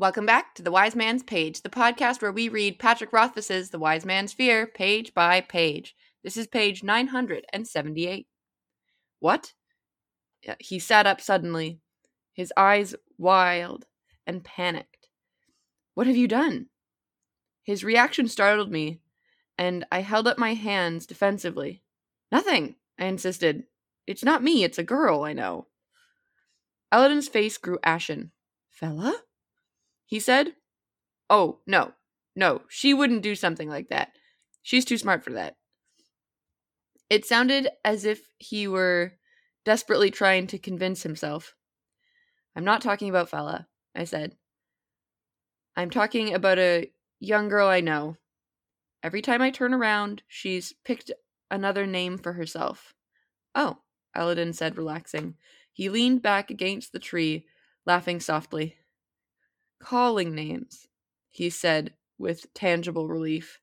Welcome back to The Wise Man's Page, the podcast where we read Patrick Rothfuss's The Wise Man's Fear page by page. This is page 978. What? He sat up suddenly, his eyes wild and panicked. What have you done? His reaction startled me, and I held up my hands defensively. Nothing, I insisted. It's not me, it's a girl, I know. Elodin's face grew ashen. Fela? He said. Oh, no, no, she wouldn't do something like that. She's too smart for that. It sounded as if he were desperately trying to convince himself. I'm not talking about Fela, I said. I'm talking about a young girl I know. Every time I turn around, she's picked another name for herself. Oh, Elodin said, relaxing. He leaned back against the tree, laughing softly. Calling names, he said with tangible relief.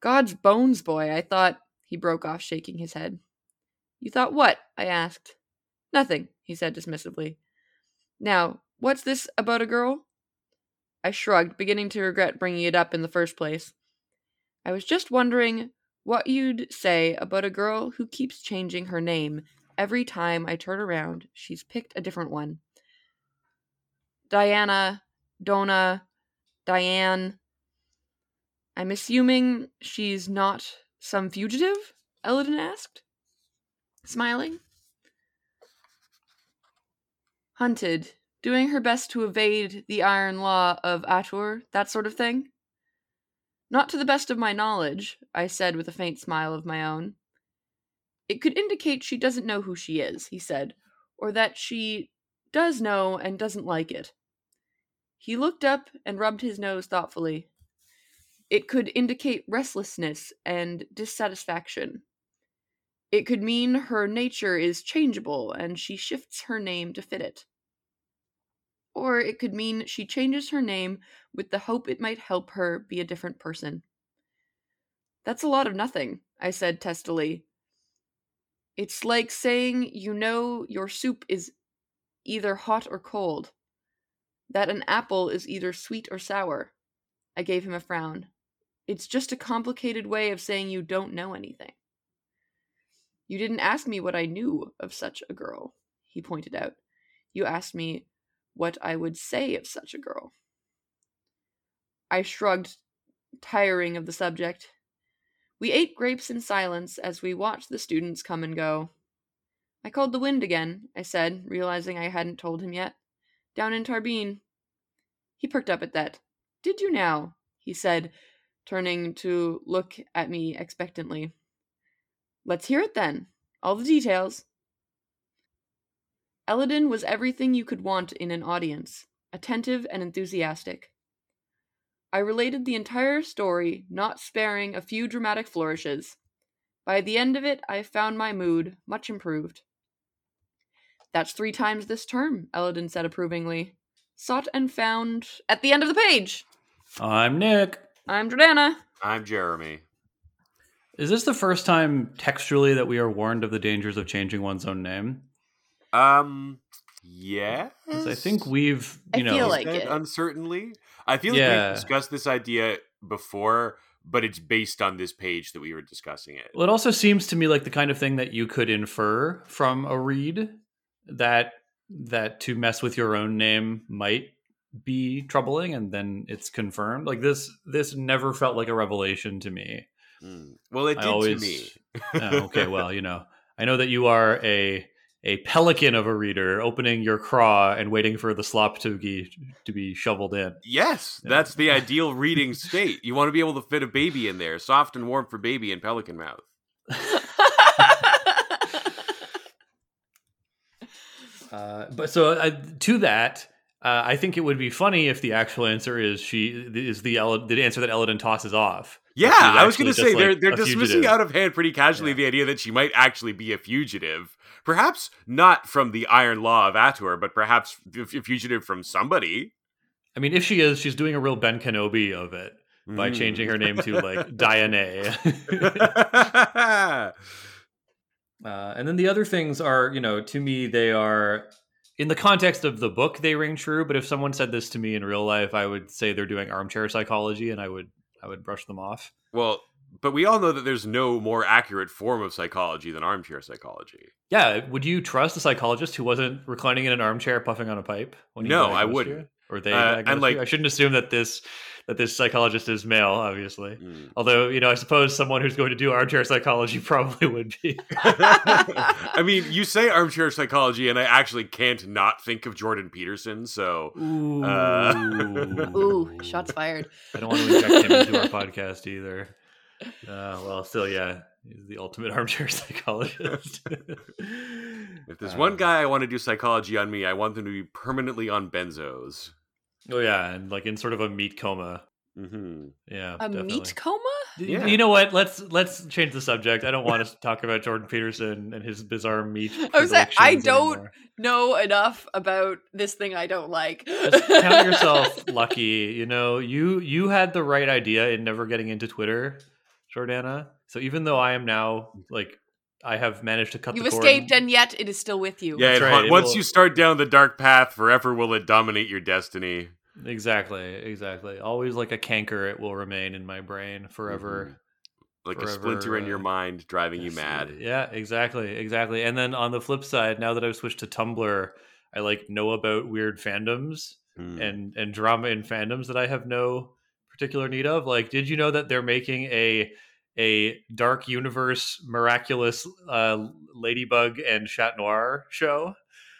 God's bones, boy, I thought. He broke off, shaking his head. You thought what? I asked. Nothing, he said dismissively. Now, what's this about a girl? I shrugged, beginning to regret bringing it up in the first place. I was just wondering what you'd say about a girl who keeps changing her name. Every time I turn around, she's picked a different one. Diana, Donna, Diane. I'm assuming she's not some fugitive? Elodin asked, smiling. Hunted, doing her best to evade the iron law of Atur, that sort of thing? Not to the best of my knowledge, I said with a faint smile of my own. It could indicate she doesn't know who she is, he said, or that she does know and doesn't like it. He looked up and rubbed his nose thoughtfully. It could indicate restlessness and dissatisfaction. It could mean her nature is changeable and she shifts her name to fit it. Or it could mean she changes her name with the hope it might help her be a different person. That's a lot of nothing, I said testily. It's like saying you know your soup is either hot or cold, that an apple is either sweet or sour. I gave him a frown. It's just a complicated way of saying you don't know anything. You didn't ask me what I knew of such a girl, he pointed out. You asked me what I would say of such a girl. I shrugged, tiring of the subject. We ate grapes in silence as we watched the students come and go. I called the wind again, I said, realizing I hadn't told him yet. Down in Tarbean. He perked up at that. Did you now? he said, turning to look at me expectantly. Let's hear it then. All the details. Elodin was everything you could want in an audience attentive and enthusiastic. I related the entire story, not sparing a few dramatic flourishes. By the end of it, I found my mood much improved. That's three times this term, Elodin said approvingly. Sought and found at the end of the page. I'm Nick. I'm Jordana. I'm Jeremy. Is this the first time textually that we are warned of the dangers of changing one's own name? Um, yes. I think we've, you I know, feel like it. uncertainly. I feel like we've discussed this idea before, but it's based on this page that we were discussing it. Well, it also seems to me like the kind of thing that you could infer from a read that that to mess with your own name might be troubling and then it's confirmed. Like this this never felt like a revelation to me. Mm. Well, it did always- to me. Oh, okay, well, you know, I know that you are a a pelican of a reader opening your craw and waiting for the slop to be to be shoveled in. Yes, Yeah. that's the ideal reading state. You want to be able to fit a baby in there, soft and warm for baby in pelican mouth. Uh, but so uh, to that, uh, I think it would be funny if the actual answer is she is the El- the answer that Elodin tosses off. Yeah, I was going to say they're like, they're dismissing fugitive. out of hand pretty casually Yeah. the idea that she might actually be a fugitive, perhaps not from the Iron Law of Atur, but perhaps a fugitive from somebody. I mean, if she is, she's doing a real Ben Kenobi of it by Mm. changing her name to like Diane. Uh, and then the other things are, you know, to me, they are in the context of the book they ring true but if someone said this to me in real life i would say they're doing armchair psychology and i would i would brush them off Well, but we all know that there's no more accurate form of psychology than armchair psychology. yeah would you trust a psychologist who wasn't reclining in an armchair puffing on a pipe when No, I wouldn't. you? or they Uh, and, like- you? i shouldn't assume that this that this psychologist is male obviously Mm. although you know i suppose someone who's going to do armchair psychology probably would be I mean, you say armchair psychology, and I actually can't not think of Jordan Peterson. So, Ooh. Uh, Ooh, shots fired. I don't want to inject him into our podcast either. Uh, well, still, yeah, he's the ultimate armchair psychologist. if there's Uh, one guy I want to do psychology on me, I want them to be permanently on benzos. Oh yeah, and like in sort of a meat coma. hmm Yeah, A definitely. meat coma? Yeah. You know what? Let's let's change the subject. I don't want to talk about Jordan Peterson and his bizarre meat. I was like, I don't- anymore. Know enough about this thing I don't like. Just count yourself lucky. You know, you you had the right idea in never getting into Twitter, Jordana. So even though I am now like I have managed to cut You've the cord. escaped, and yet it is still with you. Yeah, That's it right, once will- you start down the dark path, forever will it dominate your destiny. Exactly, exactly. Always like a canker, it will remain in my brain forever. Like a splinter in your uh, mind, driving you mad. Yeah, exactly, exactly. And then on the flip side, now that I've switched to Tumblr, I like know about weird fandoms Mm. and and drama in fandoms that I have no particular need of. Like, did you know that they're making a a dark universe miraculous uh, ladybug and chat noir show?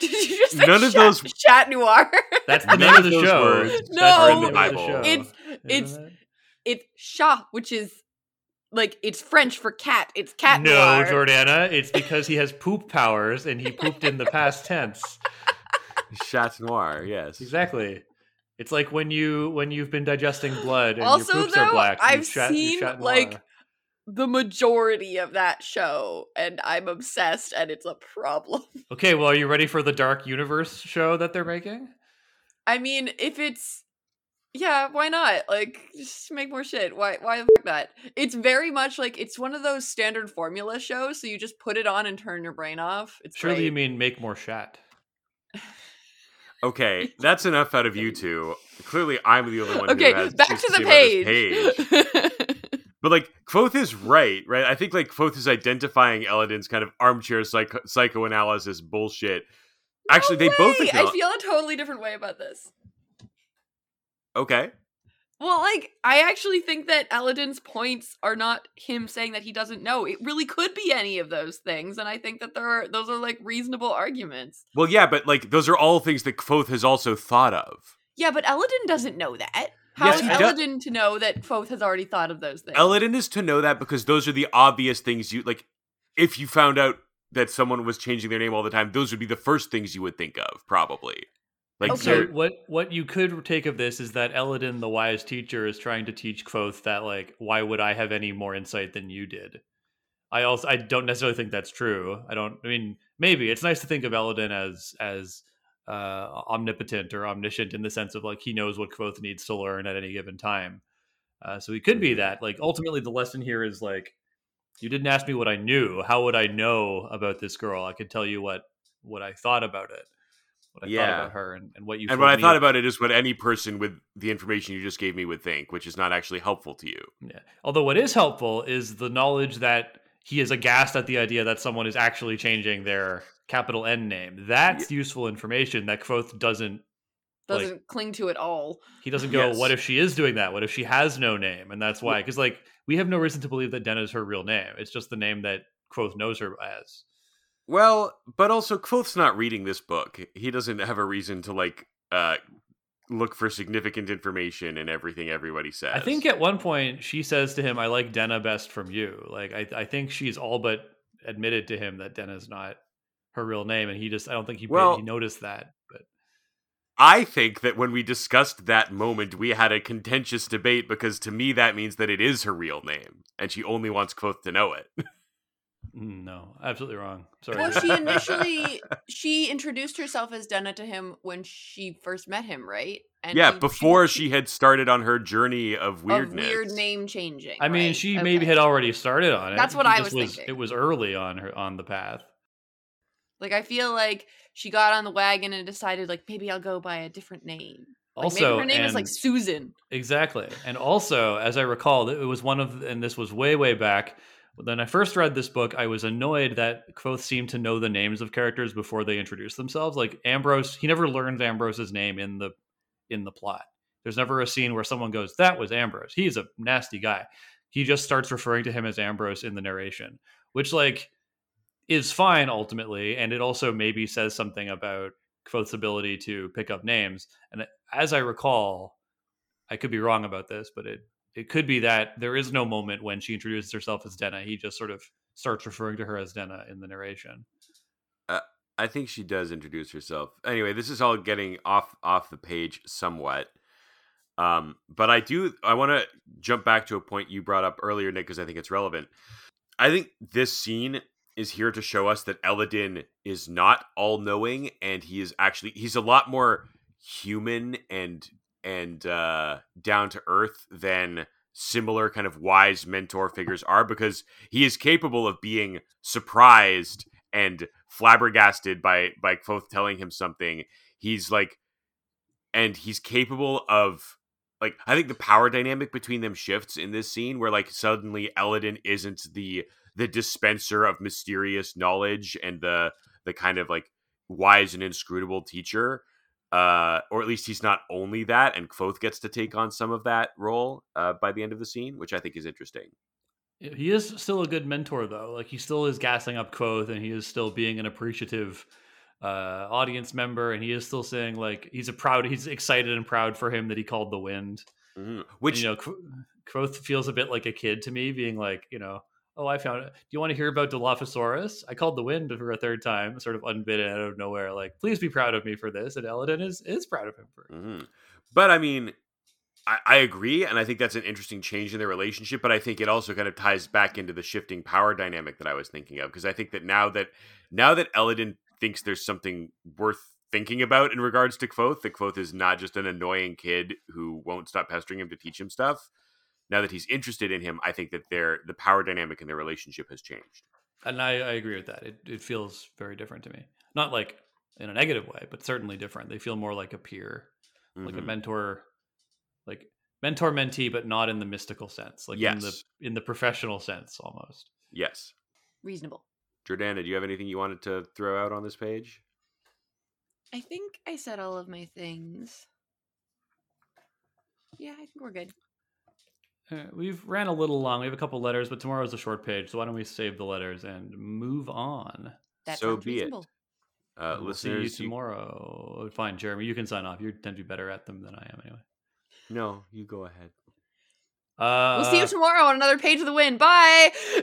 Did you just say None of chat, those- chat noir? That's the None name of of the those show. words No. the are in the Bible. It's- it's- it's chat, which is like it's French for cat. It's cat noir. no, noir. Jordana. It's because he has poop powers and he pooped in the past tense. Chat noir, yes. Exactly. It's like when you when you've been digesting blood and Also, your poops are black. I've chat- you seen, chat like, noir. The majority of that show, and I'm obsessed, and it's a problem. Okay, well, are you ready for the Dark Universe show that they're making? I mean, if it's yeah, why not? Like, just make more shit. Why? Why the fuck that? It's very much like it's one of those standard formula shows. So you just put it on and turn your brain off. It's Surely great. you mean make more shat. Okay, that's enough out of you two. Clearly, I'm the only one who okay, has back juice to the about this page. But like Kvothe is right, right? I think like Kvothe is identifying Elodin's kind of armchair psycho- psychoanalysis bullshit. Actually, they both way! I feel a totally different way about this. okay, Well, like, I actually think that Elodin's points are not him saying that he doesn't know. It really could be any of those things, and I think that there are those are like reasonable arguments. well, yeah, but like those are all things that Kvothe has also thought of. Yeah, but Elodin doesn't know that. How Yes, is he does. To know that Kvothe has already thought of those things? Elodin is to know that because those are the obvious things you like. If you found out that someone was changing their name all the time, those would be the first things you would think of, probably. Like, Okay. So what what you could take of this is that Elodin, the wise teacher, is trying to teach Kvothe that like, why would I have any more insight than you did? I also I don't necessarily think that's true. I don't. I mean, maybe it's nice to think of Elodin as as uh, omnipotent or omniscient in the sense of like he knows what Kvothe needs to learn at any given time. Uh, so he could be that. Like ultimately, the lesson here is like, you didn't ask me what I knew. How would I know about this girl? I could tell you what what I thought about it, what I thought Yeah. about her, and, and what you. and what I thought about it is what any person with the information you just gave me would think, which is not actually helpful to you. Yeah. Although what is helpful is the knowledge that he is aghast at the idea that someone is actually changing their capital N name. That's useful information that Kvothe doesn't. doesn't cling to at all. He doesn't go. Yes. What if she is doing that? What if she has no name? And that's why, because like we have no reason to believe that Denna is her real name. It's just the name that Kvothe knows her as. Well, but also Kvothe's not reading this book. He doesn't have a reason to like uh look for significant information in everything everybody says. I think at one point she says to him, "I like Denna best from you." Like I, I think she's all but admitted to him that Denna's not her real name, and he just I don't think he Well- he noticed that. But I think that when we discussed that moment, we had a contentious debate because to me that means that it is her real name, and she only wants Kvothe to know it. mm, no, absolutely wrong. Sorry. Well, she initially she introduced herself as Denna to him when she first met him, right? And yeah, he- before she had started on her journey of of weirdness. weird name changing. I mean, right, she maybe had already started on it. That's what He I just was thinking. It was early on her on the path. Like I feel like she got on the wagon and decided like maybe I'll go by a different name. Like, also, maybe her name is like Susan. Exactly. And also, as I recall, it was one of, and this was way, way back. When I first read this book, I was annoyed that Kvothe seemed to know the names of characters before they introduced themselves. Like Ambrose, he never learned Ambrose's name in the in the plot. There's never a scene where someone goes, "That was Ambrose. He's a nasty guy." He just starts referring to him as Ambrose in the narration, which like is fine ultimately, and it also maybe says something about Kvothe's ability to pick up names. And as I recall, I could be wrong about this, but it it could be that there is no moment when she introduces herself as Denna. He just sort of starts referring to her as Denna in the narration. I think she does introduce herself. Anyway, this is all getting off off the page somewhat. Um, but I do I want to jump back to a point you brought up earlier, Nick, because I think it's relevant. I think this scene is here to show us that Elodin is not all knowing, and he is actually he's a lot more human and and uh, down to earth than similar kind of wise mentor figures are, because he is capable of being surprised and flabbergasted by by Kvothe telling him something. He's like, and he's capable of like I think the power dynamic between them shifts in this scene where like suddenly Elodin isn't the the dispenser of mysterious knowledge and the the kind of like wise and inscrutable teacher. Uh, or at least he's not only that, and Kvothe gets to take on some of that role uh, by the end of the scene, which I think is interesting. He is still a good mentor, though. Like he still is gassing up Kvothe, and he is still being an appreciative uh, audience member, and he is still saying like he's a proud, he's excited and proud for him that he called the wind. Mhm. And, Which you know, Qu- Kvothe feels a bit like a kid to me, being like, you know, oh, I found it. Do you want to hear about Dilophosaurus? I called the wind for a third time, sort of unbidden out of nowhere. Like, please be proud of me for this. And Elodin is is proud of him for. Mhm. But I mean, I, I agree, and I think that's an interesting change in their relationship. But I think it also kind of ties back into the shifting power dynamic that I was thinking of, because I think that now that now that Elodin thinks there's something worth thinking about in regards to Kvothe, that Kvothe is not just an annoying kid who won't stop pestering him to teach him stuff. Now that he's interested in him, I think that their the power dynamic in their relationship has changed. And I, I agree with that. It it feels very different to me. Not like in a negative way, but certainly different. They feel more like a peer, like a Mhm. mentor, like mentor mentee, but not in the mystical sense, like in the Yes. in the professional sense almost. yes, Reasonable. Jordana, do you have anything you wanted to throw out on this page? I think I said all of my things. Yeah, I think we're good. Uh, we've ran a little long. We have a couple letters, but tomorrow's a short page, so why don't we save the letters and move on? That So sounds be it. reasonable. Uh, we'll see you listeners, you- tomorrow. Fine, Jeremy, you can sign off. You tend to be better at them than I am, anyway. no, you go ahead. Uh, We'll see you tomorrow on another page of the wind. Bye.